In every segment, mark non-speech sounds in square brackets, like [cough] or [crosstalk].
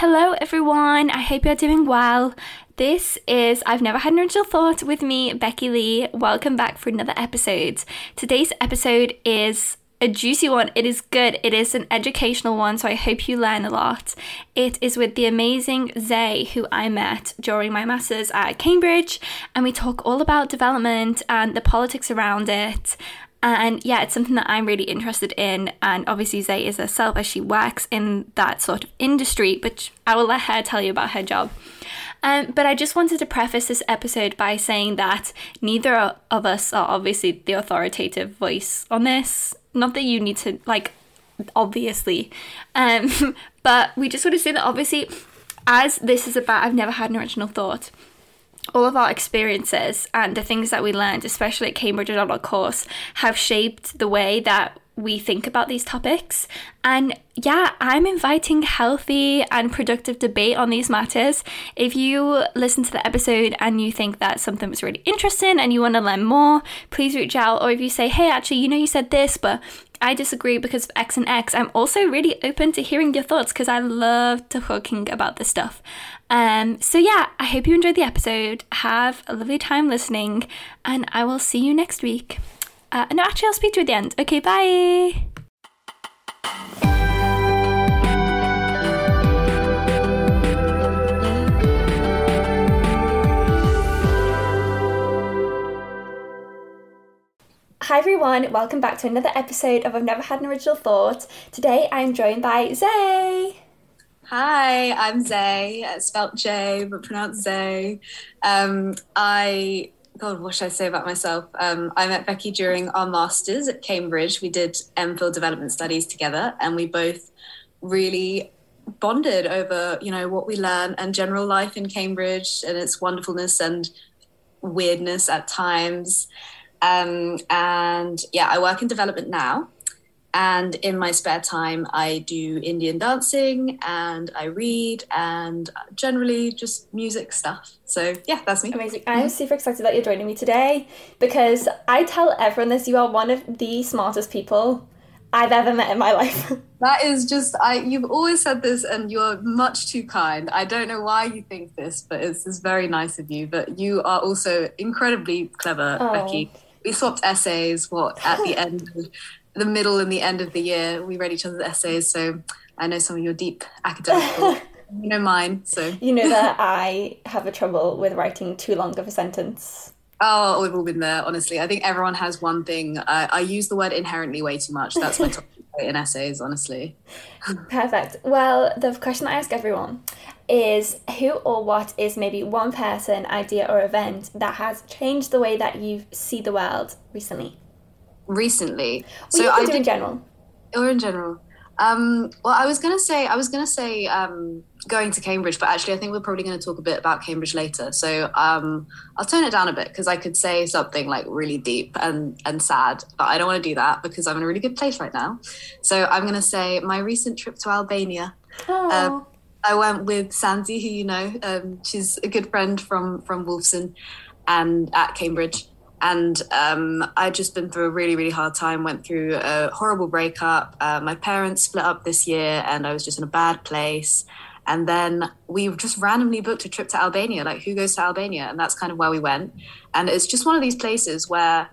Hello, everyone. I hope you're doing well. This is I've Never Had an Original Thought with me, Becky Lee. Welcome back for another episode. Today's episode is a juicy one. It is good. It is an educational one, so I hope you learn a lot. It is with the amazing Zay, who I met during my master's at Cambridge, and we talk all about development and the politics around it. And yeah, it's something that I'm really interested in. And obviously, Zay is herself as she works in that sort of industry, but I will let her tell you about her job. Um, but I just wanted to preface this episode by saying that neither of us are obviously the authoritative voice on this. Not that you need to, like, obviously. Um, [laughs] but we just want to say that obviously, as this is about I've never had an original thought, all of our experiences and the things that we learned, especially at Cambridge and on our course, have shaped the way that we think about these topics. And yeah, I'm inviting healthy and productive debate on these matters. If you listen to the episode and you think that something was really interesting and you want to learn more, please reach out. Or if you say, hey, actually, you know, you said this, but I disagree because of X and X, I'm also really open to hearing your thoughts because I love talking about this stuff. Um, so yeah, I hope you enjoyed the episode. Have a lovely time listening, and I will see you next week. Uh, no, actually, I'll speak to you at the end. Okay, bye. Hi everyone, welcome back to another episode of I've Never Had an Original Thought. Today I'm joined by Zay. Hi, I'm Zay, uh, spelt J but pronounced Zay. Um, I God, what should I say about myself? Um, I met Becky during our masters at Cambridge. We did MPhil development studies together, and we both really bonded over, you know, what we learn and general life in Cambridge and its wonderfulness and weirdness at times. Um, and yeah, I work in development now. And in my spare time, I do Indian dancing and I read and generally just music stuff. So, yeah, that's me. Amazing. I'm mm-hmm. super excited that you're joining me today because I tell everyone this you are one of the smartest people I've ever met in my [laughs] life. That is just I you've always said this and you're much too kind. I don't know why you think this, but it's, it's very nice of you. But you are also incredibly clever, Oh. Becky. We swapped essays what at the [laughs] end of the middle and the end of the year. We read each other's essays, so I know some of your deep academic [laughs] you know mine, so you know that I have a trouble with writing too long of a sentence. Oh, we've all been there, honestly. I think everyone has one thing. I, I use the word inherently way too much. That's my topic [laughs] in essays, honestly. Perfect. Well, the question I ask everyone is who or what is maybe one person, idea, or event that has changed the way that you see the world recently? Recently. Well, can I in general. or in general. Um, well, I was gonna say I was gonna say um, going to Cambridge, but actually, I think we're probably going to talk a bit about Cambridge later. So um, I'll tone it down a bit because I could say something like really deep and and sad, but I don't want to do that because I'm in a really good place right now. So I'm gonna say my recent trip to Albania. Oh, Um, I went with Sandy, who you know, um, she's a good friend from from Wolfson, and at Cambridge. And um, I'd just been through a really, really hard time. Went through a horrible breakup. Uh, my parents split up this year, and I was just in a bad place. And then we just randomly booked a trip to Albania. Like, who goes to Albania? And that's kind of where we went. And it's just one of these places where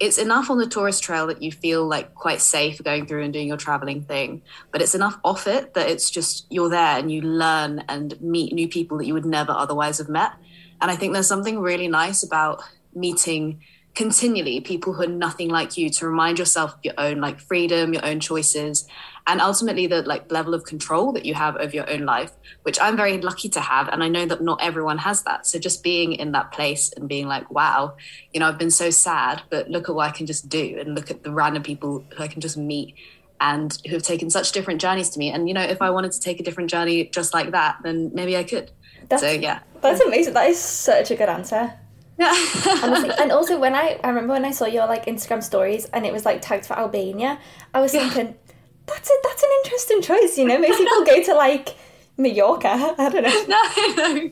it's enough on the tourist trail that you feel like quite safe going through and doing your traveling thing but it's enough off it that it's just you're there and you learn and meet new people that you would never otherwise have met and i think there's something really nice about meeting continually people who are nothing like you to remind yourself of your own like freedom your own choices and ultimately the like level of control that you have over your own life which i'm very lucky to have and i know that not everyone has that. So just being in that place and being like wow you know i've been so sad but look at what i can just do and look at the random people who i can just meet and who have taken such different journeys to me. And you know if i wanted to take a different journey just like that then maybe i could. That's, so yeah. that's amazing. That is such a good answer. Honestly. And also when I I remember when I saw your like Instagram stories and it was like tagged for Albania, I was thinking, that's a that's an interesting choice, you know. Maybe people go to like Mallorca. I don't know. No, [laughs] no.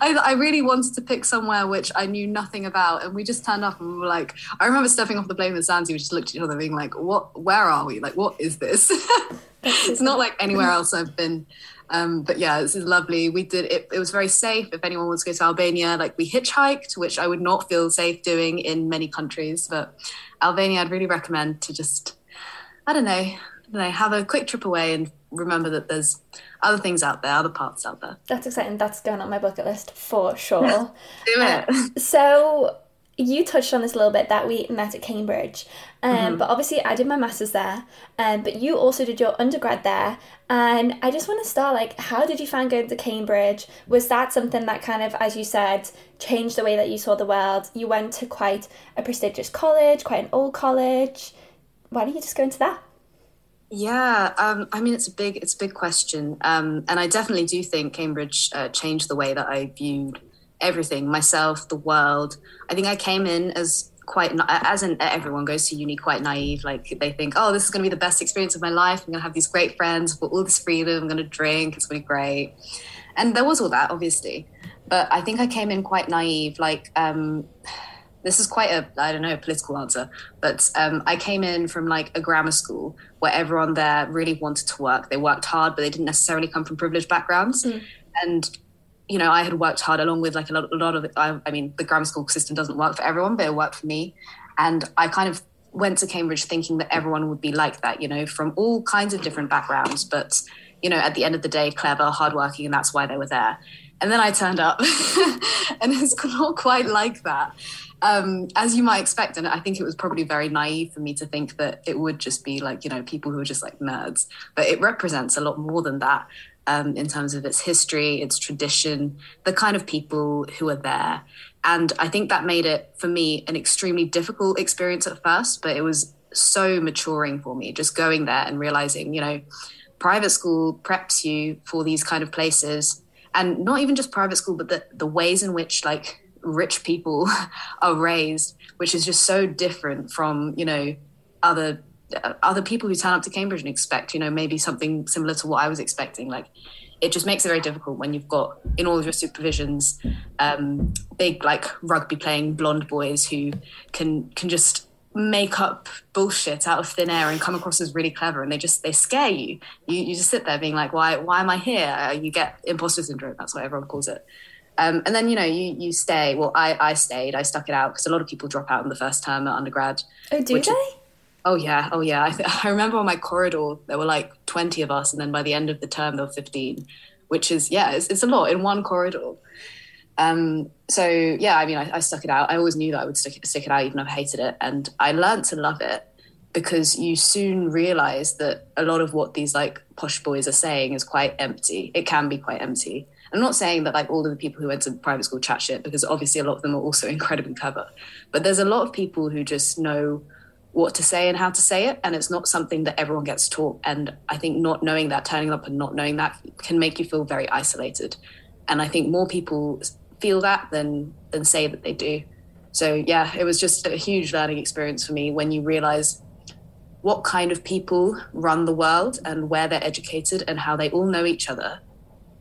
I, I really wanted to pick somewhere which I knew nothing about, and we just turned up and we were like, I remember stepping off the plane with Santi. We just looked at each other, being like, "What? Where are we? Like, what is this?" [laughs] it's not like anywhere else I've been. Um, but yeah, this is lovely. We did it. It was very safe. If anyone wants to go to Albania, like we hitchhiked, which I would not feel safe doing in many countries, but Albania, I'd really recommend to just, I don't know, I don't know, have a quick trip away and remember that there's other things out there, other parts out there. That's exciting. That's going on my bucket list for sure. [laughs] Do it. Uh, so you touched on this a little bit that we met at Cambridge, um, mm-hmm. but obviously I did my masters there, um, but you also did your undergrad there, and I just want to start like, how did you find going to Cambridge? Was that something that kind of, as you said, changed the way that you saw the world? You went to quite a prestigious college, quite an old college. Why don't you just go into that? Yeah, um, I mean it's a big it's a big question, um, and I definitely do think Cambridge uh, changed the way that I viewed everything myself the world. I think i came in as quite as in everyone goes to uni quite naive like they think oh this is going to be the best experience of my life. I'm going to have these great friends all this freedom. I'm going to drink. It's going to be great. And there was all that obviously. But i think i came in quite naive like um, [sighs] this is quite a i don't know political answer but um, i came in from like a grammar school where everyone there really wanted to work. They worked hard but they didn't necessarily come from privileged backgrounds. Mm. and you know, I had worked hard along with like a lot, a lot of, I, I mean, the grammar school system doesn't work for everyone, but it worked for me. And I kind of went to Cambridge thinking that everyone would be like that, you know, from all kinds of different backgrounds, but, you know, at the end of the day, clever, hardworking, and that's why they were there. And then I turned up [laughs] and it's not quite like that. Um, as you might expect. And I think it was probably very naive for me to think that it would just be like, you know, people who are just like nerds. But it represents a lot more than that um, in terms of its history, its tradition, the kind of people who are there. And I think that made it, for me, an extremely difficult experience at first, but it was so maturing for me just going there and realizing, you know, private school preps you for these kind of places. And not even just private school, but the, the ways in which, like, rich people [laughs] are raised, which is just so different from, you know, other other people who turn up to Cambridge and expect, you know, maybe something similar to what I was expecting. Like, it just makes it very difficult when you've got in all of your supervisions um, big like rugby playing blonde boys who can can just make up bullshit out of thin air and come across as really clever and they just they scare you. You, you just sit there being like why why am i here? Uh, you get imposter syndrome that's what everyone calls it. Um, and then you know you you stay. Well i i stayed. I stuck it out because a lot of people drop out in the first term at undergrad. Oh do they Oh yeah, oh yeah. I, th- [laughs] I remember on my corridor there were like twenty of us, and then by the end of the term there were fifteen, which is yeah, it's, it's a lot in one corridor. Um, so yeah, I mean, I, I, stuck it out. I always knew that I would stick it, stick it out, even if I hated it, and I learned to love it because you soon realize that a lot of what these like posh boys are saying is quite empty. It can be quite empty. I'm not saying that like all of the people who went to private school chat shit because obviously a lot of them are also [laughs] incredibly clever, but there's a lot of people who just know what to say and how to say it. And it's not something that everyone gets taught. And I think not knowing that, turning up and not knowing that can make you feel very isolated. And I think more people feel that than than say that they do. So yeah, it was just a huge learning experience for me when you realize what kind of people run the world and where they're educated and how they all know each other.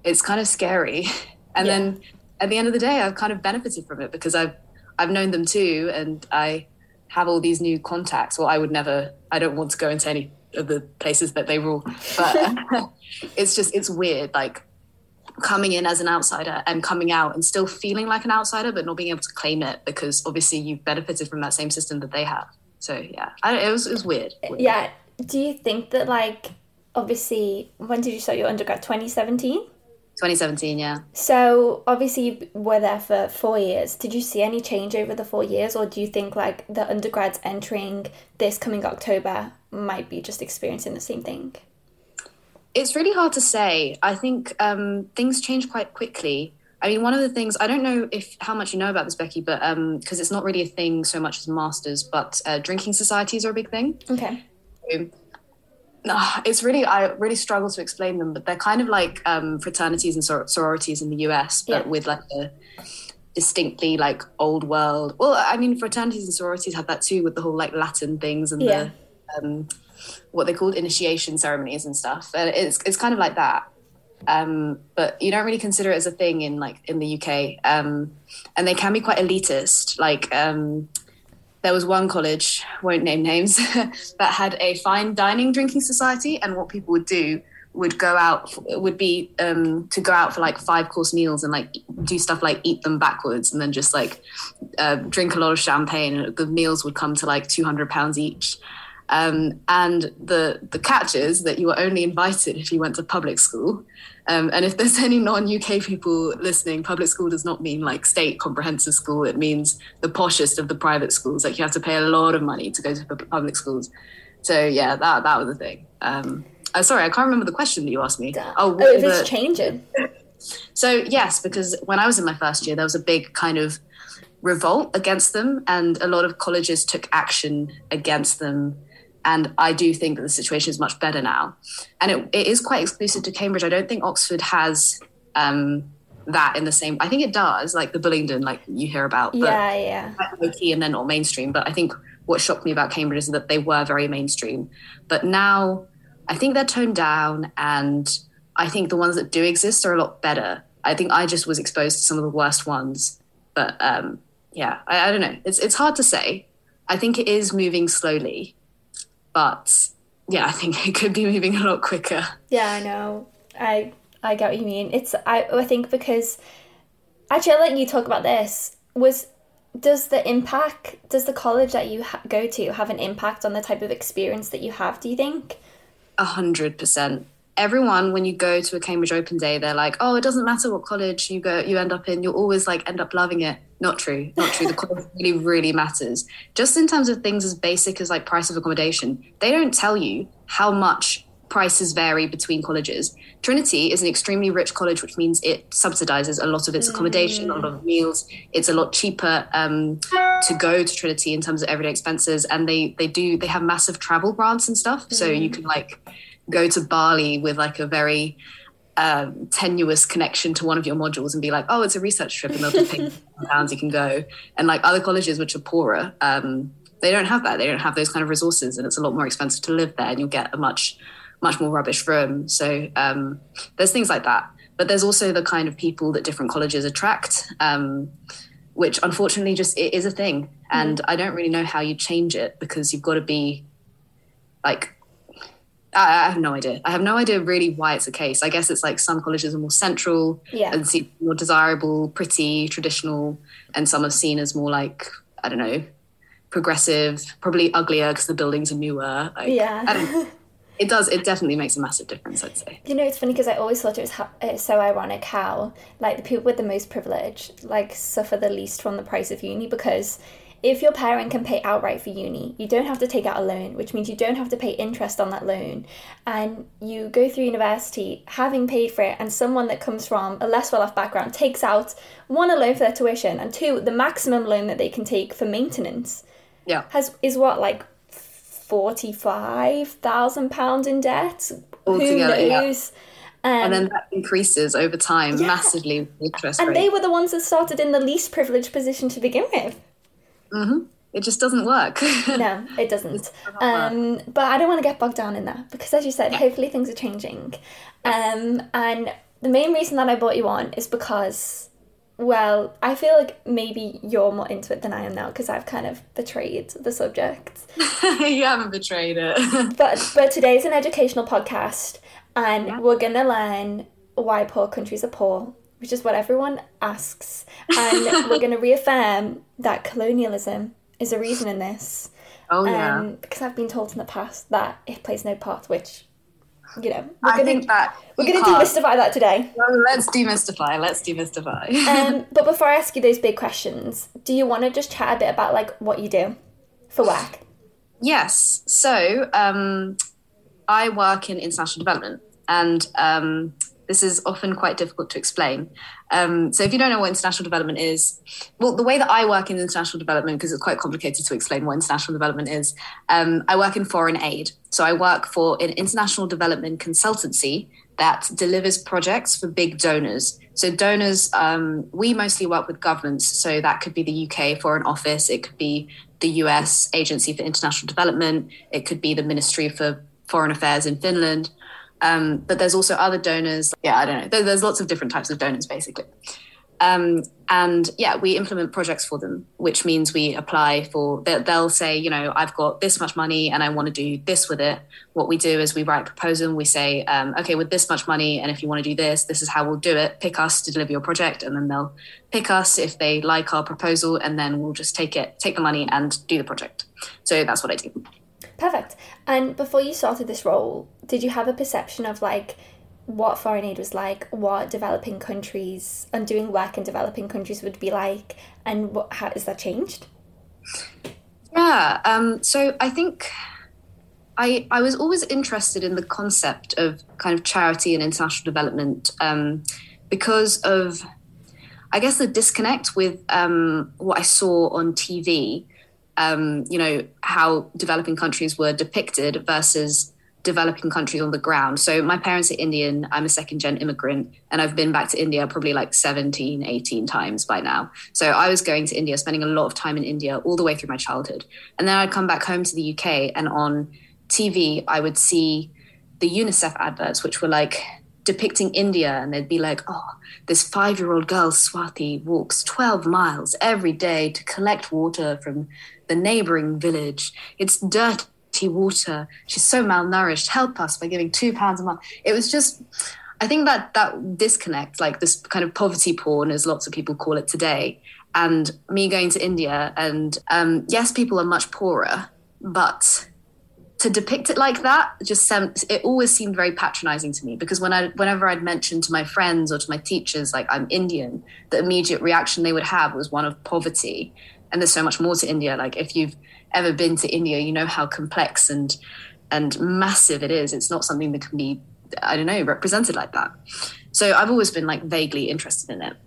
It's kind of scary. [laughs] And yeah. then at the end of the day, I've kind of benefited from it because I've I've known them too, and I have all these new contacts. Well, I would never, I don't want to go into any of the places that they rule, but [laughs] it's just, it's weird. Like coming in as an outsider and coming out and still feeling like an outsider, but not being able to claim it because obviously you've benefited from that same system that they have. So yeah, I, it was it was weird. weird. Yeah. Do you think that like obviously when did you start your undergrad? Twenty seventeen. 2017, yeah. So obviously you were there for four years. Did you see any change over the four years, or do you think like the undergrads entering this coming October might be just experiencing the same thing? It's really hard to say. I think um, things change quite quickly. I mean, one of the things I don't know if how much you know about this, Becky, but because um, it's not really a thing so much as masters, but uh, drinking societies are a big thing. Okay. So, [sighs] it's really I really struggle to explain them, but they're kind of like um, fraternities and sor- sororities in the US, but Yeah. with like a distinctly like old world. Well, I mean, fraternities and sororities have that too, with the whole like Latin things and Yeah. the um, what they called initiation ceremonies and stuff. And it's it's kind of like that. Um, but you don't really consider it as a thing in like in the UK. Um, and they can be quite elitist. Like um, there was one college, won't name names, [laughs] that had a fine dining drinking society, and what people would do would go out would be um, to go out for like five course meals and like do stuff like eat them backwards and then just like uh, drink a lot of champagne the meals would come to like 200 pounds each. Um, and the the catch is that you were only invited if you went to public school um, and if there's [laughs] any non-uk people listening public school does not mean like state comprehensive school. It means the poshest of the private schools. Like you have to pay a lot of money to go to public schools. So yeah that that was the thing. Um, uh, sorry i can't remember the question that you asked me. Oh, oh, if were it's the- changing. [laughs] so yes, because when I was in my first year, there was a big kind of revolt against them, and a lot of colleges took action against them. And I do think that the situation is much better now, and it, it is quite exclusive to Cambridge. I don't think Oxford has um, that in the same. I think it does, like the Bullingdon, like you hear about, but Yeah, yeah. low key and then not mainstream. But I think what shocked me about Cambridge is that they were very mainstream. But now I think they're toned down, and I think the ones that do exist are a lot better. I think I just was exposed to some of the worst ones. But um, yeah, I, I don't know. It's it's hard to say. I think it is moving slowly, but yeah, I think [laughs] it could be moving a lot quicker. Yeah, I know. I I get what you mean. It's I I think because actually, I'll let you talk about this. Was does the impact does the college that you ha- go to have an impact on the type of experience that you have? Do you think? A hundred percent. Everyone, when you go to a Cambridge Open Day, they're like, "Oh, it doesn't matter what college you go, you end up in. You'll always like end up loving it." Not true. Not true. The college really, really matters. Just in terms of things as basic as like price of accommodation, they don't tell you how much prices vary between colleges. Trinity is an extremely rich college, which means it subsidizes a lot of its accommodation, a lot of meals. It's a lot cheaper um, to go to Trinity in terms of everyday expenses, and they they do they have massive travel grants and stuff, so you can like go to Bali with like a very um, tenuous connection to one of your modules and be like, oh, it's a research trip, and they'll pay pounds you can go. And like other colleges which are poorer, um, they don't have that. They don't have those kind of resources, and it's a lot more expensive to live there, and you'll get a much much more rubbish room. So um, there's things like that. But there's also the kind of people that different colleges attract, um, which unfortunately just it is a thing. And I don't really know how you change it because you've got to be like I, I have no idea. I have no idea really why it's the case. I guess it's like some colleges are more central Yeah. and seem more desirable, pretty, traditional, and some are seen as more like I don't know, progressive, probably uglier because the buildings are newer. Like, Yeah. I don't know. It does. It definitely makes a massive difference. I'd say. You know, it's funny because I always thought it was ha- it's so ironic how like the people with the most privilege like suffer the least from the price of uni because if your parent can pay outright for uni, you don't have to take out a loan, which means you don't have to pay interest on that loan, and you go through university having paid for it, and someone that comes from a less well-off background takes out one a loan for their tuition, and two the maximum loan that they can take for maintenance Yeah. has is what like forty five thousand pounds in debt. Altogether, Who yeah. knows? and then um, that increases over time massively with interest And rate. they were the ones that started in the least privileged position to begin with. It just doesn't work. [laughs] No, it doesn't. Um, but I don't want to get bogged down in that because, as you said, hopefully things are changing. Um, and the main reason that I brought you on is because, well, I feel like maybe you're more into it than I am now because I've kind of betrayed the subject. [laughs] you haven't betrayed it. [laughs] But but today's an educational podcast, and we're gonna learn why poor countries are poor, which is what everyone asks, and we're gonna reaffirm that colonialism is a reason in this, Oh yeah. Um, because I've been told in the past that it plays no part, which you know we're I gonna think that we're gonna demystify that today. Well, let's demystify. Let's demystify. [laughs] Um, but before I ask you those big questions, do you want to just chat a bit about like what you do for work? Yes. So um, I work in international development, and um, this is often quite difficult to explain. Um, so if you don't know what international development is, well, the way that I work in international development, because it's quite complicated to explain what international development is, um, I work in foreign aid. So I work for an international development consultancy that delivers projects for big donors. So donors, um, we mostly work with governments. So that could be the UK Foreign Office, it could be the US Agency for International Development, it could be the Ministry for Foreign Affairs in Finland. Um, but there's also other donors. Yeah, I don't know. There, there's lots of different types of donors, basically. Um, and yeah, we implement projects for them, which means we apply for. They'll, they'll say, you know, I've got this much money and I want to do this with it. What we do is we write a proposal. And we say, um, okay, with this much money, and if you want to do this, this is how we'll do it. Pick us to deliver your project, and then they'll pick us if they like our proposal, and then we'll just take it, take the money, and do the project. So that's what I do. Perfect. And before you started this role, did you have a perception of like what foreign aid was like, what developing countries and doing work in developing countries would be like, and what how has that changed? Yeah. Um, so I think I I was always interested in the concept of kind of charity and international development um, because of I guess the disconnect with um, what I saw on TV. Um, you know how developing countries were depicted versus developing countries on the ground. So my parents are Indian. I'm a second gen immigrant and I've been back to India probably like 17, 18 times by now. So I was going to India, spending a lot of time in India all the way through my childhood. And then I'd come back home to the UK and on TV, I would see the UNICEF adverts, which were like depicting India. And they'd be like, oh, this five year old girl, Swati, walks 12 miles every day to collect water from the neighboring village. It's dirty water. She's so malnourished. Help us by giving two pounds a month. It was just, I think that that disconnect, like this kind of poverty porn, as lots of people call it today, and me going to India, and um, yes, people are much poorer, but to depict it like that just seemed, it always seemed very patronizing to me because when I whenever I'd mentioned to my friends or to my teachers like I'm Indian, the immediate reaction they would have was one of poverty. And there's so much more to India. Like if you've ever been to India, you know how complex and and massive it is. It's not something that can be, I don't know, represented like that. So I've always been like vaguely interested in it.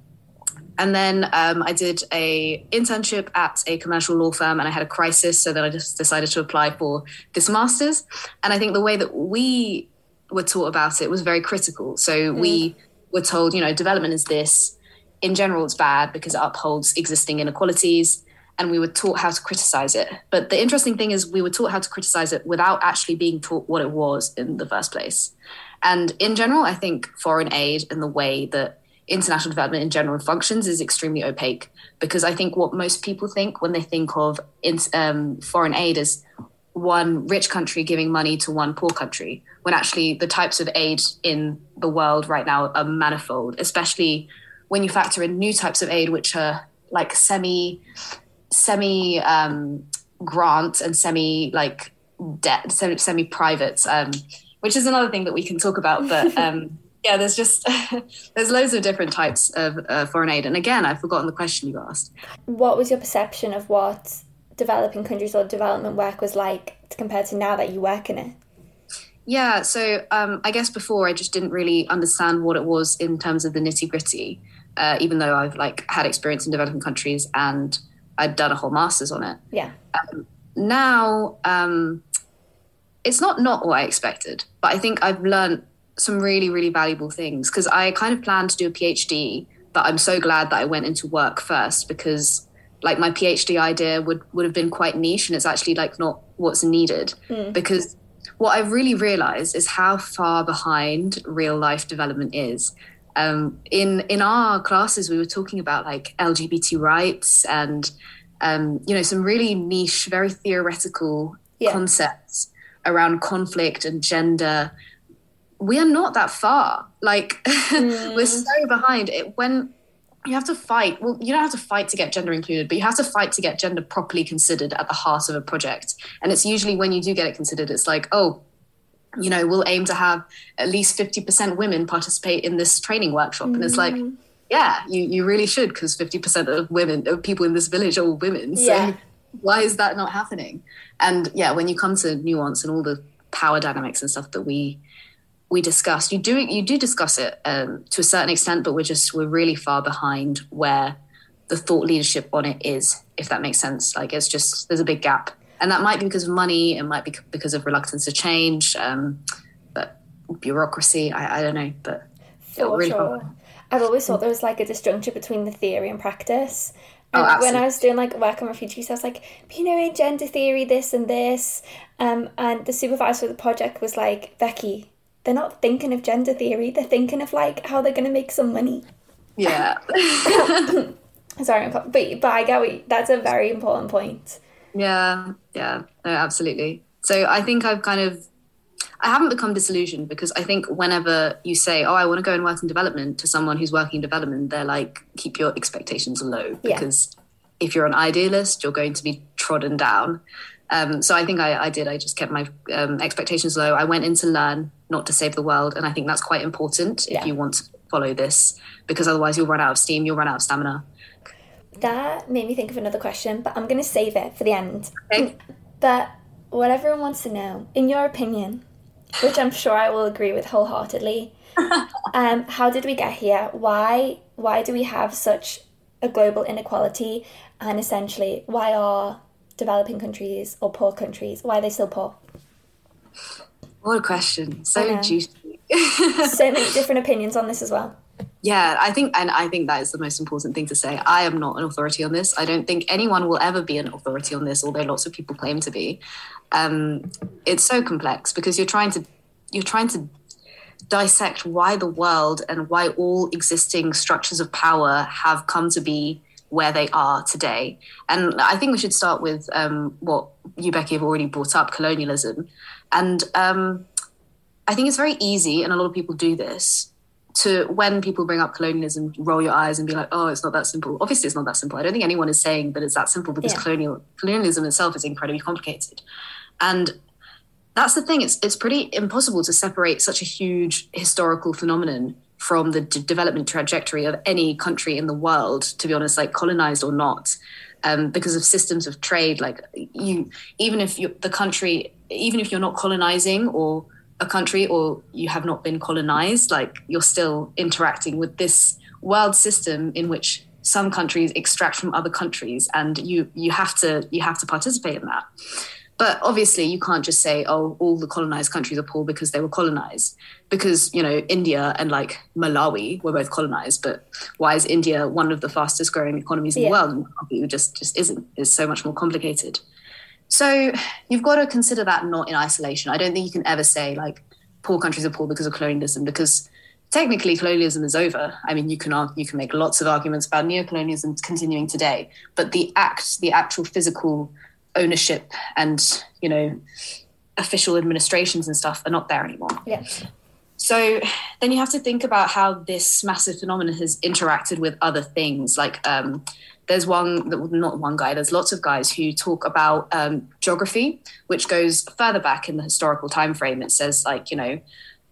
And then um, I did a internship at a commercial law firm, and I had a crisis, so then I just decided to apply for this master's. And I think the way that we were taught about it was very critical. So we were told, you know, development is this. In general, it's bad because it upholds existing inequalities and we were taught how to criticize it. But the interesting thing is, we were taught how to criticize it without actually being taught what it was in the first place. And in general, I think foreign aid and the way that international development in general functions is extremely opaque because I think what most people think when they think of um, foreign aid is one rich country giving money to one poor country, when actually the types of aid in the world right now are manifold, especially when you factor in new types of aid, which are like semi semi um, grant and semi like debt, semi private, um, which is another thing that we can talk about. But [laughs] um, yeah, there's just [laughs] there's loads of different types of uh, foreign aid. And again, I've forgotten the question you asked. What was your perception of what developing countries or development work was like compared to now that you work in it? Yeah, so um, I guess before I just didn't really understand what it was in terms of the nitty gritty, uh, even though I've like had experience in developing countries and I'd done a whole master's on it. Yeah. Um, now, um, it's not not what I expected, but I think I've learned some really really valuable things because I kind of planned to do a PhD, but I'm so glad that I went into work first because like my PhD idea would would have been quite niche and it's actually like not what's needed because what I've really realized is how far behind real life development is. Um, in in our classes, we were talking about like LGBT rights and um, you know some really niche, very theoretical Yeah. concepts around conflict and gender. We are not that far. Like [laughs] we're so behind. It when you have to fight. Well, you don't have to fight to get gender included, but you have to fight to get gender properly considered at the heart of a project. And it's usually when you do get it considered, it's like, oh, you know, we'll aim to have at least 50% women participate in this training workshop. And it's like, Mm. yeah, you, you really should, because 50% of women, of people in this village are all women. So Yeah. why is that not happening? And yeah, when you come to nuance and all the power dynamics and stuff that we we discussed, you do you do discuss it um, to a certain extent, but we're just we're really far behind where the thought leadership on it is, if that makes sense. Like it's just there's a big gap, and that might be because of money, it might be because of reluctance to change, um, but bureaucracy. I, I don't know, but For really sure. I've always thought there was like a disjuncture between the theory and practice. Oh, And when I was doing like work on refugees, I was like, you know, in gender theory, this and this. Um, and the supervisor of the project was like, Becky, they're not thinking of gender theory, they're thinking of like how they're going to make some money. Yeah. [laughs] Sorry, but, but I get what you, that's a very important point. Yeah, yeah, no, absolutely. So I think I've kind of, I haven't become disillusioned because I think whenever you say, "Oh, I want to go and work in development," to someone who's working in development, they're like, "Keep your expectations low," Yeah. because if you're an idealist, you're going to be trodden down. Um, so I think I, I did. I just kept my um, expectations low. I went in to learn, not to save the world, and I think that's quite important Yeah. if you want to follow this, because otherwise you'll run out of steam, you'll run out of stamina. That made me think of another question, but I'm going to save it for the end. Okay. [laughs] But what everyone wants to know, in your opinion, which I'm sure I will agree with wholeheartedly, [laughs] um, how did we get here? Why why do we have such a global inequality? And essentially, why are developing countries or poor countries why are they still poor? What a question! So juicy. So [laughs] many different opinions on this as well. Yeah, I think, and I think that is the most important thing to say. I am not an authority on this. I don't think anyone will ever be an authority on this, although lots of people claim to be. Um, it's so complex because you're trying to you're trying to dissect why the world and why all existing structures of power have come to be where they are today. And I think we should start with um, what you, Becky, have already brought up colonialism. And um, I think it's very easy, and a lot of people do this, to when people bring up colonialism, roll your eyes and be like, oh, it's not that simple. Obviously, it's not that simple. I don't think anyone is saying that it's that simple because Yeah. colonial colonialism itself is incredibly complicated. And that's the thing. It's it's pretty impossible to separate such a huge historical phenomenon from the d- development trajectory of any country in the world. To be honest, like colonized or not, um, because of systems of trade. Like you, even if you the country, even if you're not colonizing or a country or you have not been colonized, like you're still interacting with this world system in which some countries extract from other countries, and you you have to you have to participate in that. But obviously, you can't just say, "Oh, all the colonized countries are poor because they were colonized." Because you know, India and like Malawi were both colonized. But why is India one of the fastest growing economies in Yeah. the world? And it just just isn't. It's so much more complicated. So you've got to consider that not in isolation. I don't think you can ever say like poor countries are poor because of colonialism because technically colonialism is over. I mean, you can argue, you can make lots of arguments about neocolonialism continuing today, but the act, the actual physical ownership and you know official administrations and stuff are not there anymore. Yeah. So then you have to think about how this massive phenomenon has interacted with other things. Like um, there's one, not one guy, there's lots of guys who talk about um, geography, which goes further back in the historical time frame. It says like, you know,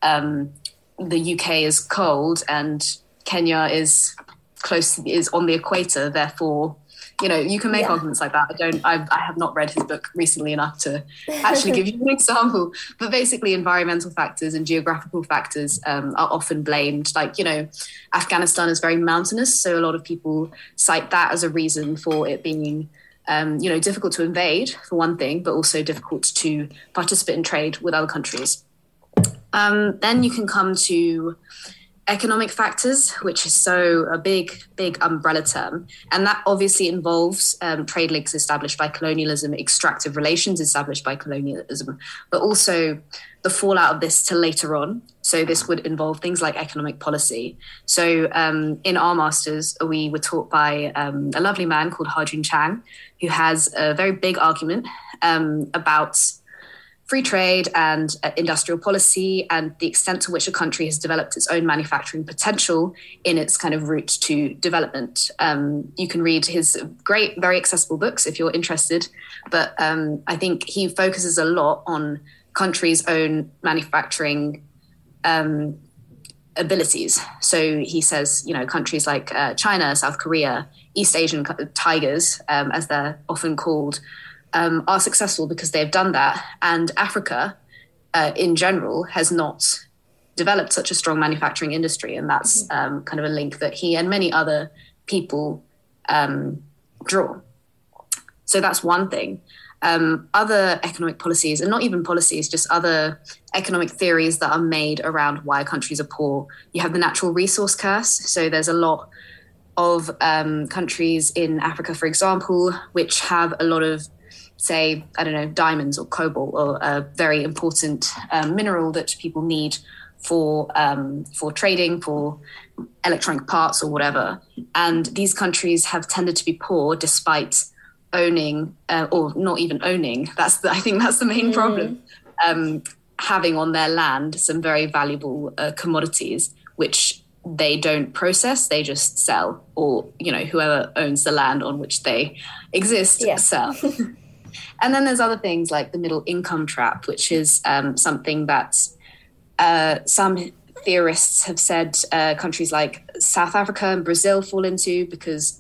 um, the UK is cold and Kenya is close, is on the equator. Therefore, you know, you can make Yeah. arguments like that. I don't, I, I have not read his book recently enough to [laughs] actually give you an example. But basically, environmental factors and geographical factors um, are often blamed. Like, you know, Afghanistan is very mountainous. So a lot of people cite that as a reason for it being, um, you know, difficult to invade, for one thing, but also difficult to participate in trade with other countries. Um, then you can come to economic factors, which is so a big, big umbrella term. And that obviously involves um, trade links established by colonialism, extractive relations established by colonialism, but also the fallout of this to later on. So this would involve things like economic policy. So um, in our masters, we were taught by um, a lovely man called Ha-Joon Chang, who has a very big argument um, about free trade and uh, industrial policy and the extent to which a country has developed its own manufacturing potential in its kind of route to development. Um, you can read his great, very accessible books if you're interested, but um, I think he focuses a lot on countries' own manufacturing um, abilities. So he says, you know, countries like uh, China, South Korea, East Asian tigers, um, as they're often called, um, are successful because they've done that. And Africa, uh, in general, has not developed such a strong manufacturing industry. And that's mm-hmm. um, kind of a link that he and many other people um, draw. So that's one thing. Um, other economic policies, and not even policies, just other economic theories that are made around why countries are poor. You have the natural resource curse. So there's a lot of um, countries in Africa, for example, which have a lot of say, I don't know, diamonds or cobalt or a very important um, mineral that people need for um, for trading, for electronic parts or whatever. And these countries have tended to be poor despite owning uh, or not even owning. That's the, I think that's the main mm. problem. Um, having on their land some very valuable uh, commodities, which they don't process; they just sell, or you know, whoever owns the land on which they exist yeah. sell. [laughs] And then there's other things like the middle income trap, which is um, something that uh, some theorists have said uh, countries like South Africa and Brazil fall into because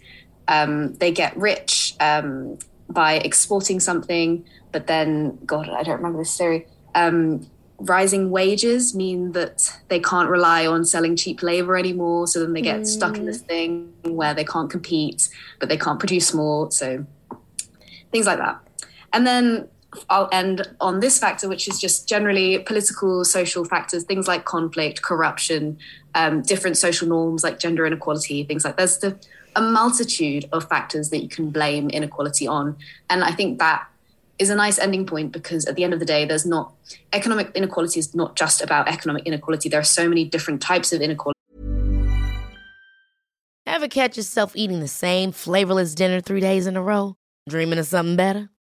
um, they get rich um, by exporting something, but then, God, I don't remember this theory. Um, rising wages mean that they can't rely on selling cheap labor anymore. So then they get mm. stuck in this mm. thing where they can't compete, but they can't produce more. So things like that. And then I'll end on this factor, which is just generally political, social factors, things like conflict, corruption, um, different social norms like gender inequality, things like there's the, a multitude of factors that you can blame inequality on. And I think that is a nice ending point because at the end of the day, there's not economic inequality is not just about economic inequality. There are so many different types of inequality. Ever catch yourself eating the same flavorless dinner three days in a row? Dreaming of something better?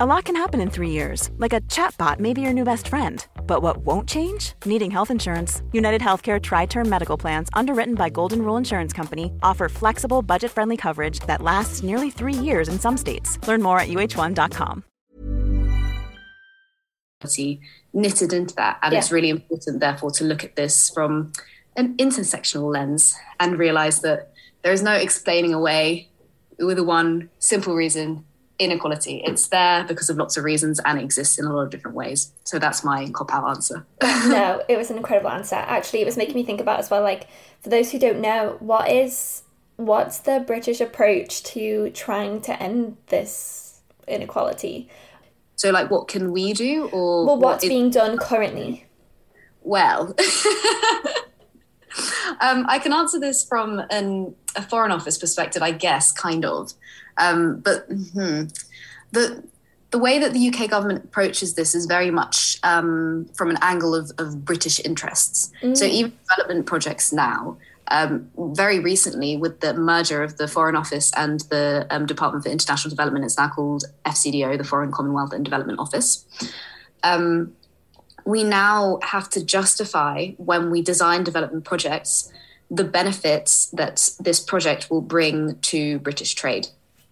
A lot can happen in three years, like a chatbot may be your new best friend. But what won't change? Needing health insurance. United Healthcare Tri Term Medical Plans, underwritten by Golden Rule Insurance Company, offer flexible, budget friendly coverage that lasts nearly three years in some states. Learn more at uh1.com. Knitted into that, and yeah. it's really important, therefore, to look at this from an intersectional lens and realize that there is no explaining away with a one simple reason inequality. It's there because of lots of reasons and it exists in a lot of different ways. So that's my cop out answer. [laughs] no, it was an incredible answer. Actually, it was making me think about as well. Like for those who don't know, what is what's the British approach to trying to end this inequality? So, like, what can we do, or well, what's what is- being done currently? Well. [laughs] um, I can answer this from an, a Foreign Office perspective, I guess, kind of. Um, but hmm, the the way that the UK government approaches this is very much um, from an angle of, of British interests. Mm. So even development projects now, um, very recently with the merger of the Foreign Office and the um, Department for International Development, it's now called FCDO, the Foreign Commonwealth and Development Office. Um, we now have to justify when we design development projects the benefits that this project will bring to British trade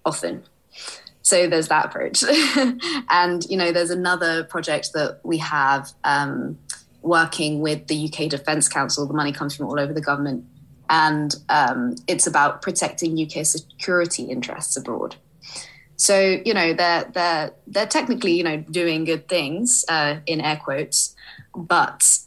often. So there's that approach. [laughs] And you know there's another project that we have um, working with the uk defence council. The money comes from all over the government. And um, it's about protecting uk security interests abroad. So you know they're they're they're technically you know doing good things uh, in air quotes but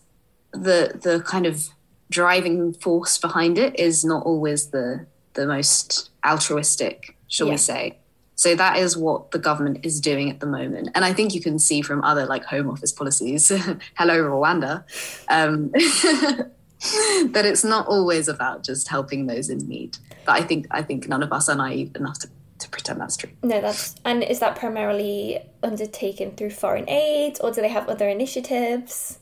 the the kind of driving force behind it is not always the the most altruistic shall yeah. we say so that is what the government is doing at the moment. And I think you can see from other like home office policies, [laughs] hello Rwanda, um, [laughs] that it's not always about just helping those in need. But I think I think none of us are naive enough to, to pretend that's true. No, that's and is that primarily undertaken through foreign aid or do they have other initiatives?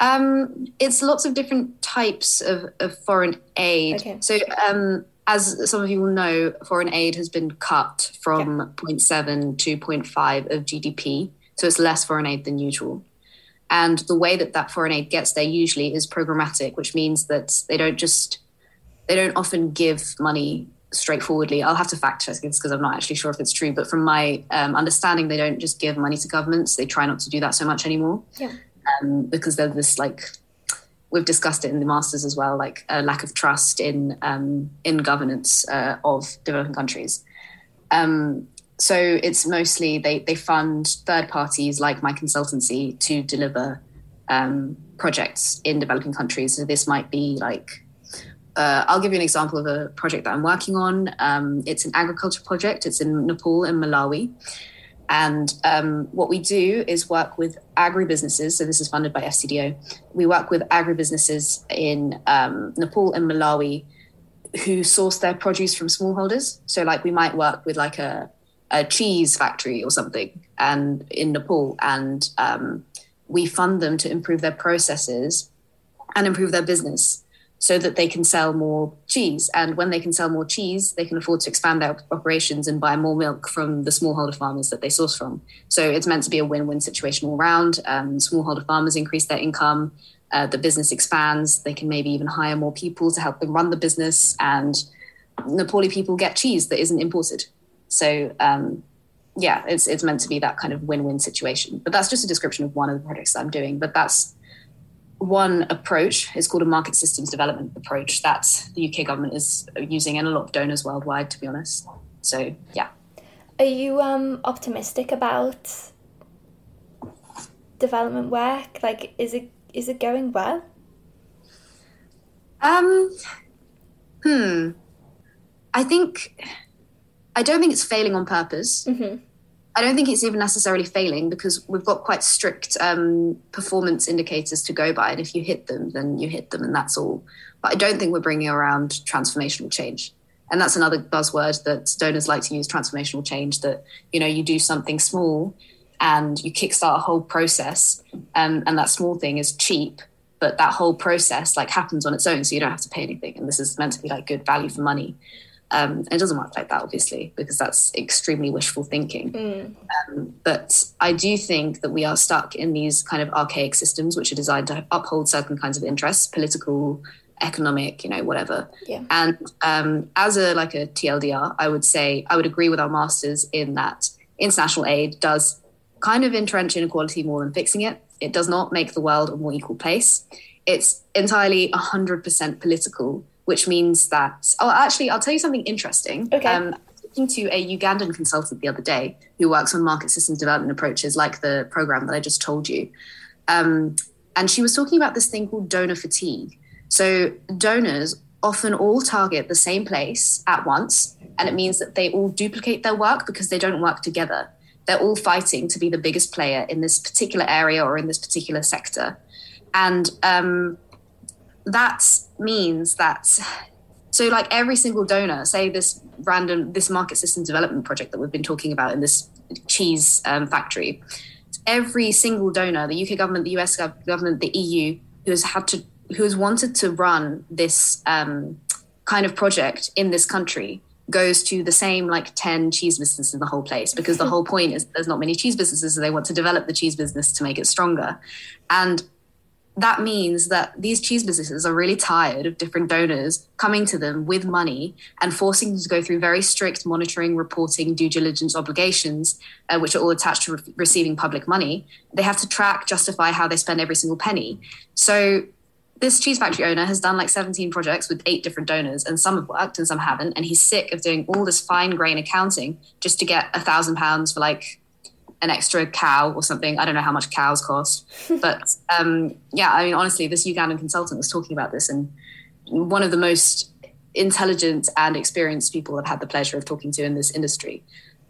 Um, it's lots of different types of, of foreign aid. Okay. So um, as some of you will know, foreign aid has been cut from yeah. 0.7 to 0.5 of GDP. So it's less foreign aid than usual. And the way that that foreign aid gets there usually is programmatic, which means that they don't just, they don't often give money straightforwardly. I'll have to fact check this because I'm not actually sure if it's true. But from my um, understanding, they don't just give money to governments. They try not to do that so much anymore. Yeah. Um, because there's this like we've discussed it in the masters as well, like a lack of trust in um, in governance uh, of developing countries. Um, so it's mostly they they fund third parties like my consultancy to deliver um, projects in developing countries. So this might be like. Uh, I'll give you an example of a project that I'm working on. Um, it's an agriculture project. It's in Nepal and Malawi, and um, what we do is work with agribusinesses. So this is funded by FCDO. We work with agribusinesses in um, Nepal and Malawi who source their produce from smallholders. So like we might work with like a, a cheese factory or something, and in Nepal, and um, we fund them to improve their processes and improve their business so that they can sell more cheese. And when they can sell more cheese, they can afford to expand their operations and buy more milk from the smallholder farmers that they source from. So it's meant to be a win win situation all around. Um, smallholder farmers increase their income, uh, the business expands, they can maybe even hire more people to help them run the business, and Nepali people get cheese that isn't imported. So, um, yeah, it's, it's meant to be that kind of win win situation. But that's just a description of one of the projects that I'm doing. But that's one approach is called a market systems development approach that the UK government is using and a lot of donors worldwide, to be honest. So, yeah. Are you um, optimistic about development work? Like, is it is it going well? Um, hmm. I think I don't think it's failing on purpose. Mm-hmm. I don't think it's even necessarily failing because we've got quite strict um, performance indicators to go by. And if you hit them, then you hit them, and that's all. But I don't think we're bringing around transformational change. And that's another buzzword that donors like to use transformational change that, you know, you do something small and you kickstart a whole process. Um, and that small thing is cheap, but that whole process like happens on its own. So you don't have to pay anything. And this is meant to be like good value for money. Um, it doesn't work like that, obviously, because that's extremely wishful thinking. Mm. Um, but I do think that we are stuck in these kind of archaic systems, which are designed to uphold certain kinds of interests, political, economic, you know, whatever. Yeah. And um, as a like a TLDR, I would say I would agree with our masters in that international aid does kind of entrench inequality more than fixing it. It does not make the world a more equal place. It's entirely 100% political which means that, oh, actually, I'll tell you something interesting. Okay. Um, talking to a Ugandan consultant the other day who works on market systems development approaches, like the program that I just told you. Um, and she was talking about this thing called donor fatigue. So, donors often all target the same place at once, and it means that they all duplicate their work because they don't work together. They're all fighting to be the biggest player in this particular area or in this particular sector. And um, that means that so like every single donor say this random this market system development project that we've been talking about in this cheese um, factory. Every single donor, the UK government, the US government, the EU, who has had to, who has wanted to run this um, kind of project in this country, goes to the same like 10 cheese businesses in the whole place because the [laughs] whole point is there's not many cheese businesses so they want to develop the cheese business to make it stronger and that means that these cheese businesses are really tired of different donors coming to them with money and forcing them to go through very strict monitoring, reporting, due diligence obligations, uh, which are all attached to re- receiving public money. They have to track, justify how they spend every single penny. So this cheese factory owner has done like 17 projects with eight different donors and some have worked and some haven't and he's sick of doing all this fine grain accounting just to get a thousand pounds for like an extra cow or something i don't know how much cows cost [laughs] but um, yeah i mean honestly this ugandan consultant was talking about this and one of the most intelligent and experienced people i've had the pleasure of talking to in this industry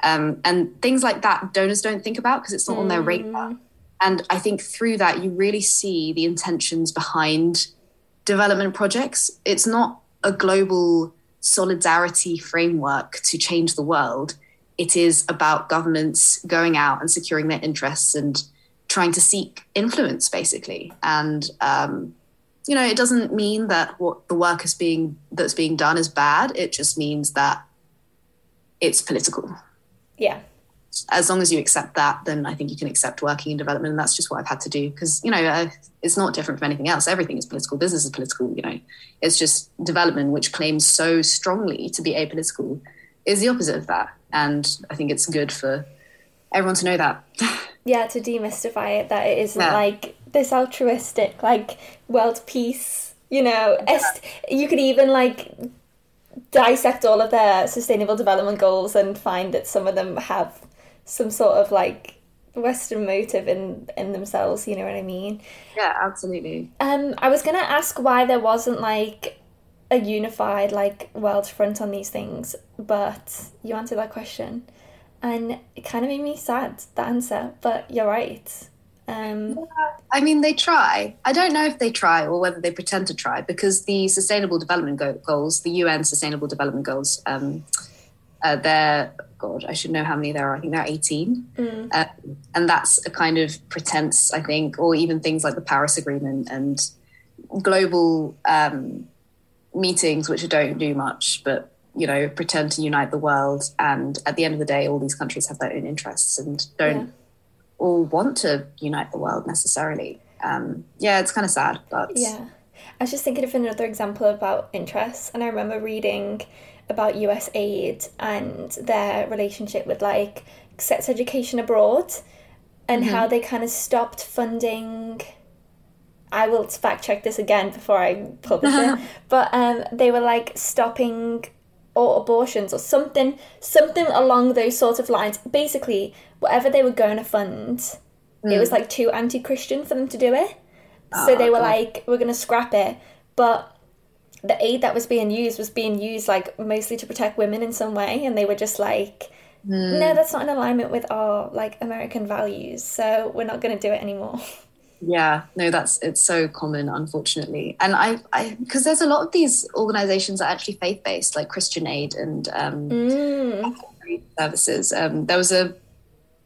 um, and things like that donors don't think about because it's not mm. on their radar and I think through that, you really see the intentions behind development projects. It's not a global solidarity framework to change the world. It is about governments going out and securing their interests and trying to seek influence, basically. And um, you know, it doesn't mean that what the work is being that's being done is bad. It just means that it's political. Yeah as long as you accept that, then I think you can accept working in development. And that's just what I've had to do because, you know, uh, it's not different from anything else. Everything is political. Business is political, you know. It's just development, which claims so strongly to be apolitical, is the opposite of that. And I think it's good for everyone to know that. [laughs] yeah, to demystify it, that it isn't yeah. like this altruistic, like world peace, you know. Yeah. Est- you could even like dissect all of their sustainable development goals and find that some of them have some sort of like Western motive in in themselves. You know what I mean? Yeah, absolutely. Um, I was gonna ask why there wasn't like a unified like world front on these things, but you answered that question, and it kind of made me sad the answer. But you're right. Um, yeah, I mean, they try. I don't know if they try or whether they pretend to try because the Sustainable Development Go- Goals, the UN Sustainable Development Goals, um, uh, they're God, I should know how many there are. I think there are 18. Mm. Uh, and that's a kind of pretense, I think, or even things like the Paris Agreement and global um, meetings, which don't do much, but, you know, pretend to unite the world. And at the end of the day, all these countries have their own interests and don't yeah. all want to unite the world necessarily. Um, yeah, it's kind of sad, but. Yeah. I was just thinking of another example about interests, and I remember reading about US aid and their relationship with like sex education abroad and mm-hmm. how they kind of stopped funding I will fact check this again before I publish it. [laughs] But um, they were like stopping or abortions or something something along those sort of lines. Basically, whatever they were going to fund, mm. it was mm. like too anti-Christian for them to do it. Oh, so they were God. like, we're going to scrap it. But the aid that was being used was being used like mostly to protect women in some way and they were just like mm. no that's not in alignment with our like american values so we're not going to do it anymore [laughs] yeah no that's it's so common unfortunately and i i because there's a lot of these organizations that are actually faith-based like christian aid and um mm. services um there was a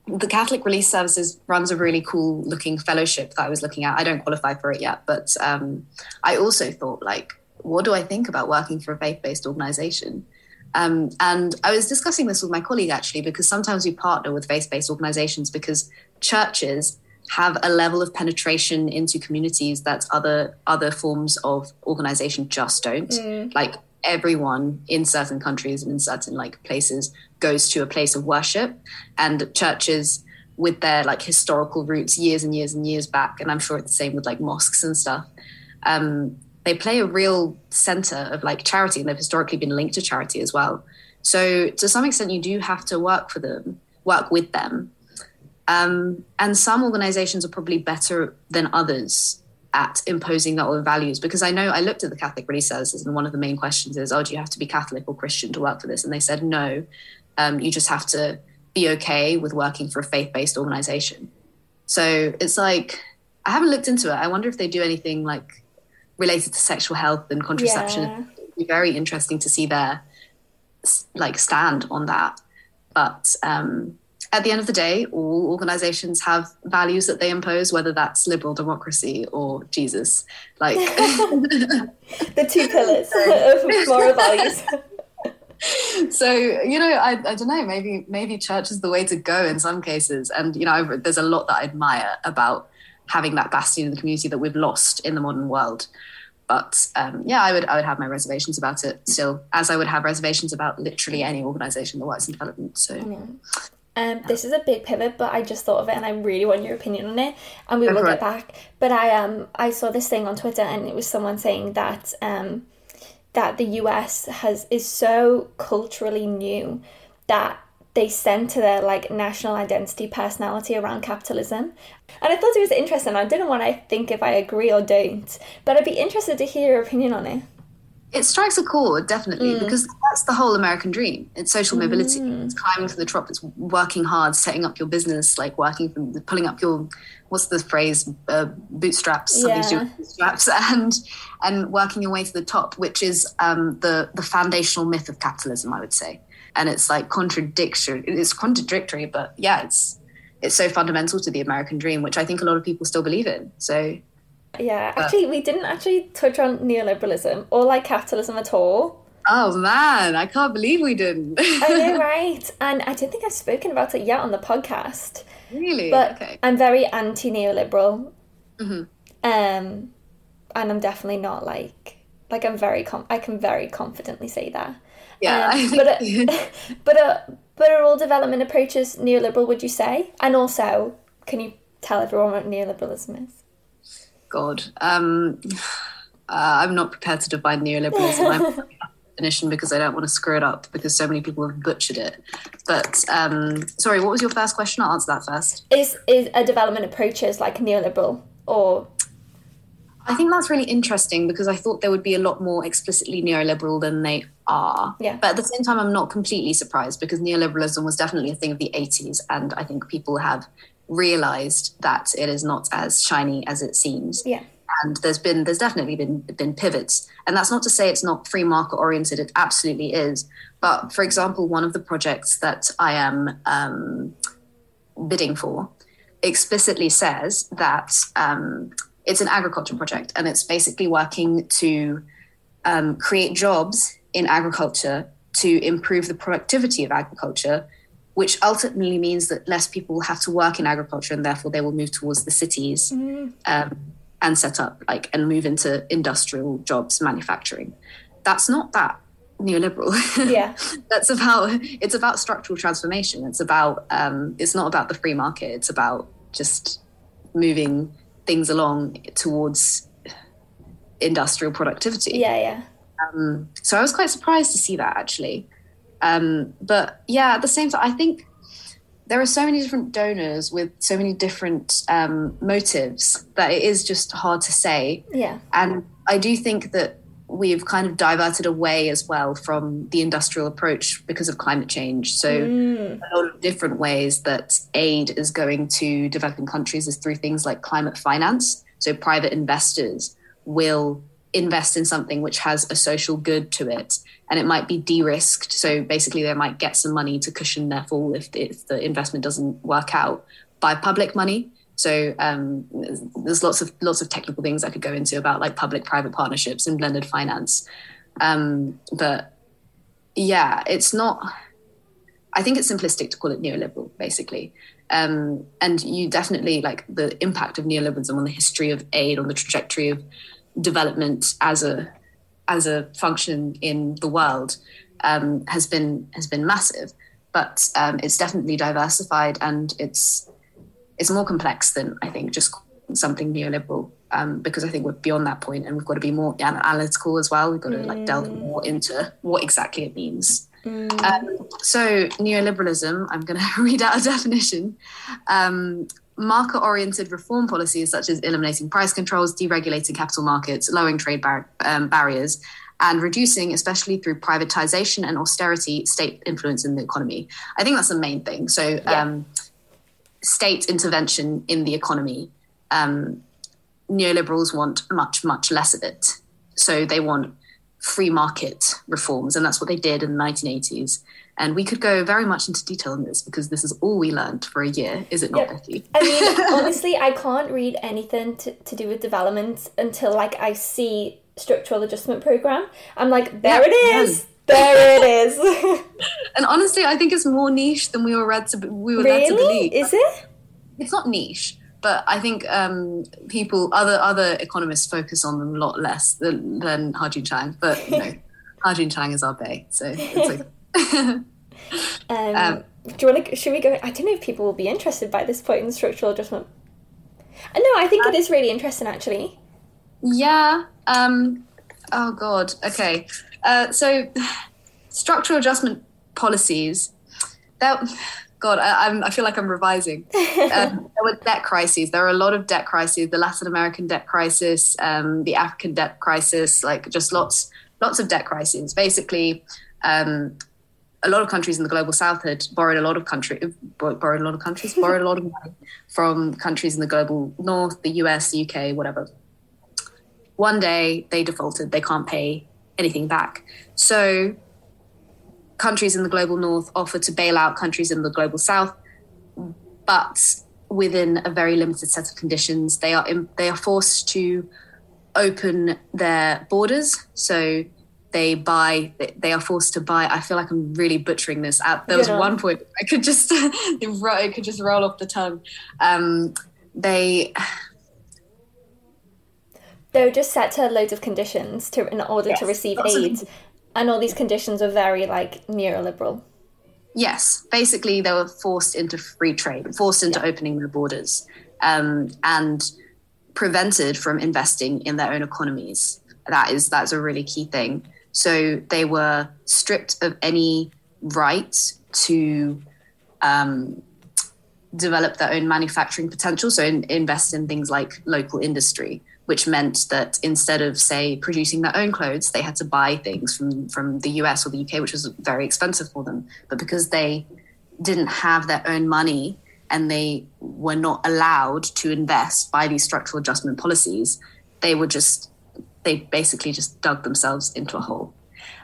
the Catholic Relief Services runs a really cool looking fellowship that I was looking at. I don't qualify for it yet, but um, I also thought like what do I think about working for a faith based organization? Um, and I was discussing this with my colleague actually, because sometimes we partner with faith based organizations because churches have a level of penetration into communities that other other forms of organization just don't. Mm. Like everyone in certain countries and in certain like places goes to a place of worship, and churches with their like historical roots years and years and years back, and I'm sure it's the same with like mosques and stuff. Um, they play a real center of like charity and they've historically been linked to charity as well so to some extent you do have to work for them work with them um, and some organizations are probably better than others at imposing their own values because i know i looked at the catholic relief services and one of the main questions is oh do you have to be catholic or christian to work for this and they said no um, you just have to be okay with working for a faith-based organization so it's like i haven't looked into it i wonder if they do anything like related to sexual health and contraception. Yeah. It'd be very interesting to see their like stand on that. But um, at the end of the day, all organizations have values that they impose, whether that's liberal democracy or Jesus. Like [laughs] the two pillars of moral values. [laughs] so you know I, I don't know maybe maybe church is the way to go in some cases and you know there's a lot that i admire about having that bastion in the community that we've lost in the modern world but um, yeah i would i would have my reservations about it still as i would have reservations about literally any organization that works in development so um, this is a big pivot, but I just thought of it, and I really want your opinion on it, and we will get back. But I um I saw this thing on Twitter, and it was someone saying that um that the US has is so culturally new that they center their like national identity personality around capitalism. And I thought it was interesting. I didn't want to think if I agree or don't, but I'd be interested to hear your opinion on it. It strikes a chord, definitely, mm. because that's the whole American dream. It's social mobility. Mm. It's climbing to the top. It's working hard, setting up your business, like working from pulling up your what's the phrase uh, bootstraps yeah. bootstraps [laughs] and and working your way to the top which is um, the the foundational myth of capitalism i would say and it's like contradictory it's contradictory but yeah it's it's so fundamental to the american dream which i think a lot of people still believe in so yeah actually uh, we didn't actually touch on neoliberalism or like capitalism at all Oh man, I can't believe we didn't. I know, [laughs] right? And I don't think I've spoken about it yet on the podcast. Really? But okay. I'm very anti neoliberal. Mm-hmm. Um, and I'm definitely not like like I'm very com- I can very confidently say that. Yeah. Um, but uh, [laughs] [laughs] but uh, but are all development approaches neoliberal? Would you say? And also, can you tell everyone what neoliberalism is? God, um, [sighs] uh, I'm not prepared to define neoliberalism. [laughs] definition because I don't want to screw it up because so many people have butchered it. But um, sorry, what was your first question? I'll answer that first. Is is a development approaches like neoliberal or? I think that's really interesting because I thought there would be a lot more explicitly neoliberal than they are. Yeah. But at the same time, I'm not completely surprised because neoliberalism was definitely a thing of the 80s, and I think people have realized that it is not as shiny as it seems. Yeah. And there's been there's definitely been been pivots. And that's not to say it's not free market oriented it absolutely is. But for example one of the projects that i am um, bidding for explicitly says that um, it's an agriculture project and it's basically working to um, create jobs in agriculture to improve the productivity of agriculture which ultimately means that less people have to work in agriculture and therefore they will move towards the cities mm. um, and set up like and move into industrial jobs, manufacturing. That's not that neoliberal. [laughs] Yeah, that's about it's about structural transformation. It's about um, it's not about the free market. It's about just moving things along towards industrial productivity. Yeah, yeah. Um, so I was quite surprised to see that actually. Um, but yeah, at the same time, I think there are so many different donors with so many different um, motives that it is just hard to say. Yeah. And I do think that we've kind of diverted away as well from the industrial approach because of climate change. So mm. a lot of different ways that aid is going to developing countries is through things like climate finance. So private investors will invest in something which has a social good to it and it might be de-risked. So basically they might get some money to cushion their fall if, if the investment doesn't work out by public money. So um, there's lots of lots of technical things i could go into about like public private partnerships and blended finance. Um, but yeah it's not i think it's simplistic to call it neoliberal basically. Um, and you definitely like the impact of neoliberalism on the history of aid on the trajectory of development as a as a function in the world um, has been has been massive, but um, it's definitely diversified and it's it's more complex than I think just something neoliberal. Um, because I think we're beyond that point, and we've got to be more analytical as well. We've got to like delve mm. more into what exactly it means. Mm. Um, so neoliberalism, I'm going [laughs] to read out a definition. Um, market oriented reform policies such as eliminating price controls, deregulating capital markets, lowering trade bar- um, barriers, and reducing, especially through privatization and austerity, state influence in the economy. I think that's the main thing. So, yeah. um, state intervention in the economy, um, neoliberals want much, much less of it. So, they want free market reforms, and that's what they did in the 1980s. And we could go very much into detail on this because this is all we learned for a year, is it not, Becky? I mean, [laughs] honestly, I can't read anything to, to do with development until like I see structural adjustment program. I'm like, there yeah, it is. There it is. [laughs] and honestly, I think it's more niche than we were read to we were really? led to believe. Is it? It's not niche, but I think um, people, other other economists, focus on them a lot less than than Ha-Joon Chang. But you know, [laughs] Ha-Joon Chang is our bay, so it's like. [laughs] um, um, do you want to? Should we go? I don't know if people will be interested by this point in structural adjustment. Uh, no, I think uh, it is really interesting, actually. Yeah. Um, oh God. Okay. Uh, so, structural adjustment policies. That God, I, am I feel like I'm revising. [laughs] Um, there were debt crises. There are a lot of debt crises. The Latin American debt crisis, um, the African debt crisis, like just lots, lots of debt crises. Basically, um, a lot of countries in the global south had borrowed a lot of country, borrowed a lot of countries, [laughs] borrowed a lot of money from countries in the global north, the US, UK, whatever. One day they defaulted, they can't pay anything back. So countries in the global north offer to bail out countries in the global south, but within a very limited set of conditions. They are in, they are forced to open their borders. So they buy they are forced to buy i feel like i'm really butchering this. Out there was yeah. one point i could just [laughs] it could just roll off the tongue. Um, they they were just set to loads of conditions to in order yes, to receive aid. And all these conditions are very like neoliberal. Yes. Basically they were forced into free trade forced into yeah. opening their borders um, and prevented from investing in their own economies. That is that's a really key thing so they were stripped of any right to um, develop their own manufacturing potential. So in, invest in things like local industry, which meant that instead of say producing their own clothes, they had to buy things from from the US or the UK, which was very expensive for them. But because they didn't have their own money and they were not allowed to invest by these structural adjustment policies, they were just they basically just dug themselves into a hole.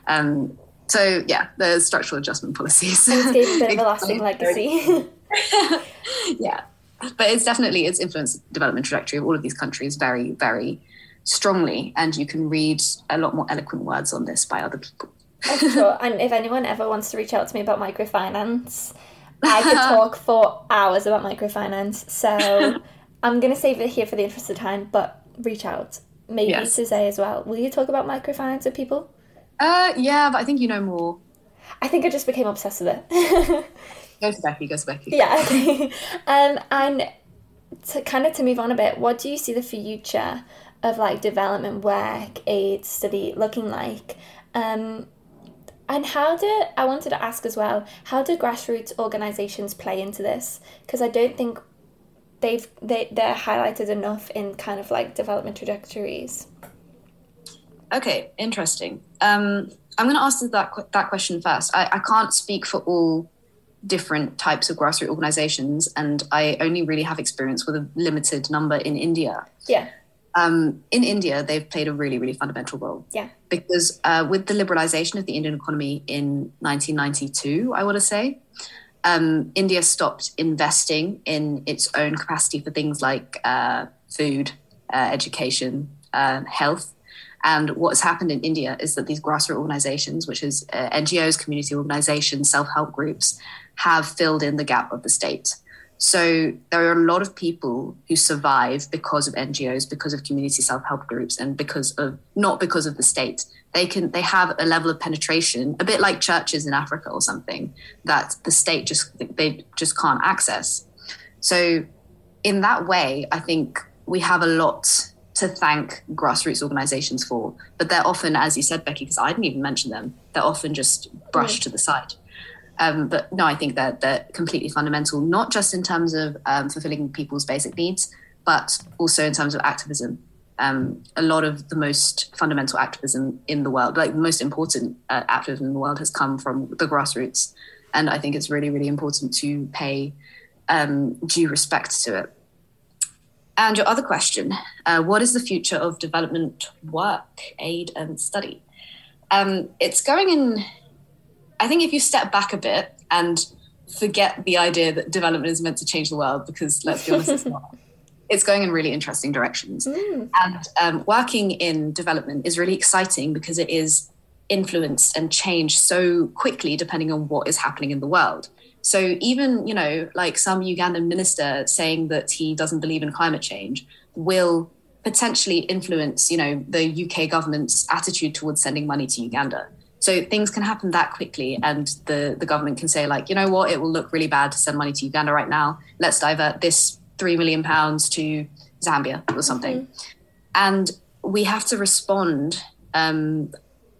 Um, so yeah, the structural adjustment policies. It's a bit of [laughs] a lasting legacy. [laughs] yeah, but it's definitely it's influenced the development trajectory of all of these countries very very strongly, and you can read a lot more eloquent words on this by other people. sure. And if anyone ever wants to reach out to me about microfinance, I could [laughs] talk for hours about microfinance. So I'm going to save it here for the interest of time, but reach out maybe yes. to say as well. Will you talk about microfinance with people? Uh, yeah, but I think you know more. I think I just became obsessed with it. [laughs] go to Becky. Go to Becky. Yeah. [laughs] um, and to kind of to move on a bit, what do you see the future of like development work, aid study looking like? Um, and how do I wanted to ask as well? How do grassroots organisations play into this? Because I don't think they've they they're highlighted enough in kind of like development trajectories. Okay, interesting. Um, I'm going to ask that that question first. I, I can't speak for all different types of grassroots organizations, and I only really have experience with a limited number in India. Yeah. Um, in India, they've played a really, really fundamental role. Yeah. Because uh, with the liberalization of the Indian economy in 1992, I want to say, um, India stopped investing in its own capacity for things like uh, food, uh, education, uh, health. And what's happened in India is that these grassroots organizations, which is uh, NGOs, community organizations, self help groups, have filled in the gap of the state. So there are a lot of people who survive because of NGOs, because of community self help groups, and because of not because of the state. They can they have a level of penetration a bit like churches in africa or something that the state just they just can't access. So in that way i think we have a lot to thank grassroots organizations for but they're often as you said becky because i didn't even mention them they're often just brushed mm. to the side um, but no i think that they're completely fundamental not just in terms of um, fulfilling people's basic needs but also in terms of activism um, a lot of the most fundamental activism in the world, like the most important uh, activism in the world, has come from the grassroots. And I think it's really, really important to pay um, due respect to it. And your other question uh, what is the future of development work, aid, and study? um, it's going in. I think if you step back a bit and forget the idea that development is meant to change the world, because let's be honest, it's not. [laughs] It's going in really interesting directions. Mm. And um, working in development is really exciting because it is influenced and changed so quickly depending on what is happening in the world. So even, you know, like some Ugandan minister saying that he doesn't believe in climate change will potentially influence, you know, the UK government's attitude towards sending money to Uganda. So things can happen that quickly and the, the government can say like, you know what, it will look really bad to send money to Uganda right now. Let's divert this 3 million pounds to Zambia or something. And we have to respond um,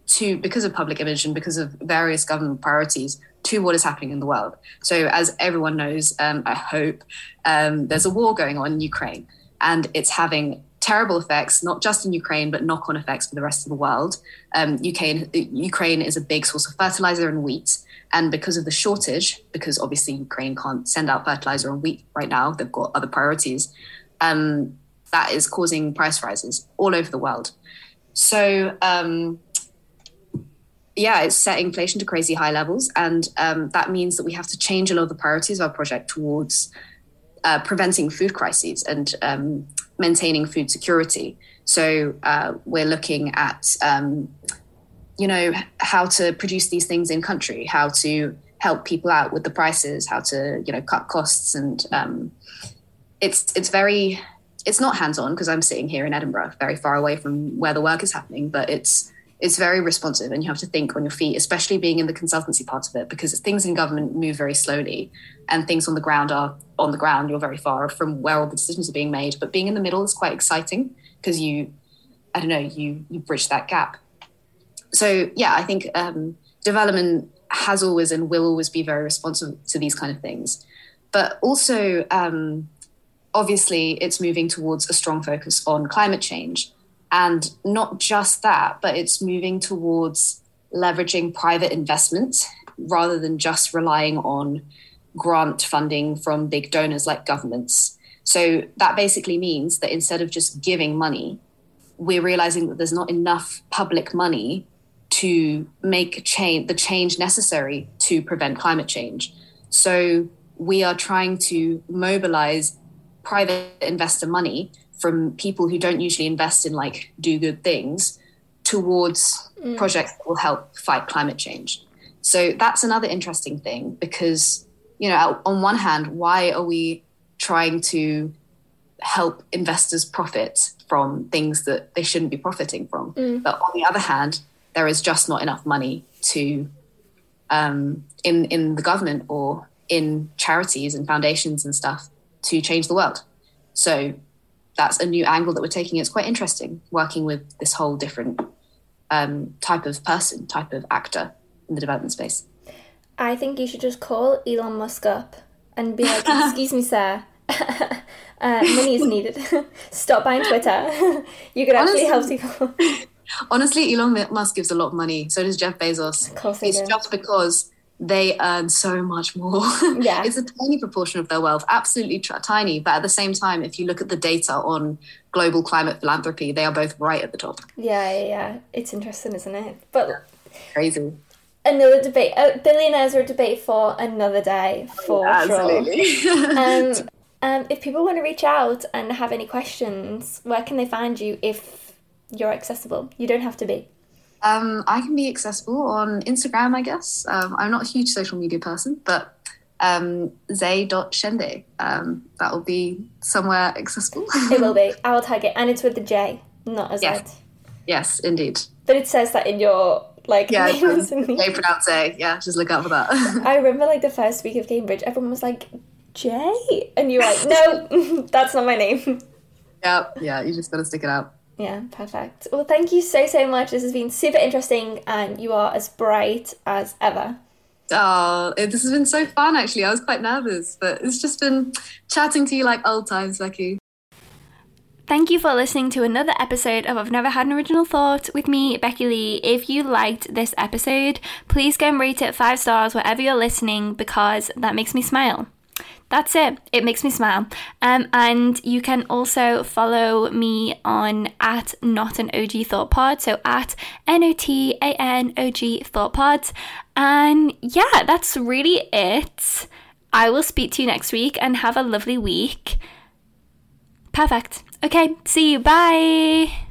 to because of public image and because of various government priorities to what is happening in the world. So, as everyone knows, um, I hope um, there's a war going on in Ukraine, and it's having terrible effects, not just in Ukraine, but knock-on effects for the rest of the world. Um, UK, Ukraine is a big source of fertilizer and wheat, and because of the shortage, because obviously Ukraine can't send out fertilizer and wheat right now, they've got other priorities. Um, that is causing price rises all over the world. So um, yeah, it's setting inflation to crazy high levels, and um, that means that we have to change a lot of the priorities of our project towards uh, preventing food crises and um, maintaining food security. So uh, we're looking at, um, you know, how to produce these things in country, how to help people out with the prices, how to, you know, cut costs, and um, it's it's very it's not hands on because I'm sitting here in Edinburgh, very far away from where the work is happening, but it's it's very responsive and you have to think on your feet, especially being in the consultancy part of it, because things in government move very slowly and things on the ground are on the ground. You're very far from where all the decisions are being made. But being in the middle is quite exciting because you, I don't know, you you bridge that gap. So yeah, I think um, development has always and will always be very responsive to these kind of things. But also, um, obviously, it's moving towards a strong focus on climate change and not just that, but it's moving towards leveraging private investment rather than just relying on grant funding from big donors like governments. So that basically means that instead of just giving money, we're realizing that there's not enough public money to make change the change necessary to prevent climate change. So we are trying to mobilize private investor money from people who don't usually invest in like do good things towards mm. projects that will help fight climate change. So that's another interesting thing because, you know, on one hand, why are we trying to help investors profit from things that they shouldn't be profiting from? Mm. But on the other hand, there is just not enough money to um, in in the government or in charities and foundations and stuff to change the world. So that's a new angle that we're taking. It's quite interesting working with this whole different um, type of person, type of actor in the development space. I think you should just call Elon Musk up and be like, [laughs] "Excuse me, sir." [laughs] uh, money is needed. [laughs] Stop buying Twitter. you could actually honestly, help people. honestly, Elon Musk gives a lot of money. So does Jeff Bezos. Of course, it's do. just because they earn so much more. [laughs] Yeah. it's a tiny proportion of their wealth, absolutely tr- tiny. But at the same time, if you look at the data on global climate philanthropy, they are both right at the top. Yeah, yeah, yeah. It's interesting, isn't it? But crazy. Another debate. Uh, billionaires are a debate for another day, for yeah, absolutely. sure. um, [laughs] um, if people want to reach out and have any questions, where can they find you if you're accessible? You don't have to be. Um, I can be accessible on Instagram, I guess. Um, I'm not a huge social media person, but um, zay.shende. Um, that will be somewhere accessible. it will be. [laughs] I will tag it. And it's with the J, not a Z. Yes, yes indeed. But it says that in your like yeah, they pronounce A. Yeah, just look out for that. [laughs] I remember like the first week of Cambridge, everyone was like, J? And you were like, [laughs] no, that's not my name. Yeah, yeah, you just gotta stick it out. Yeah, perfect. Well, thank you so, so much. This has been super interesting, and you are as bright as ever. Oh, this has been so fun, actually. I was quite nervous, but it's just been chatting to you like old times, Becky. Thank you for listening to another episode of I've Never Had an Original Thought with me, Becky Lee. If you liked this episode, please go and rate it five stars wherever you're listening because that makes me smile. That's it. It makes me smile. Um, and you can also follow me on at not an OG thought pod. So at N O T A N O G thought pod. And yeah, that's really it. I will speak to you next week and have a lovely week. Perfect. Okay, see you. Bye.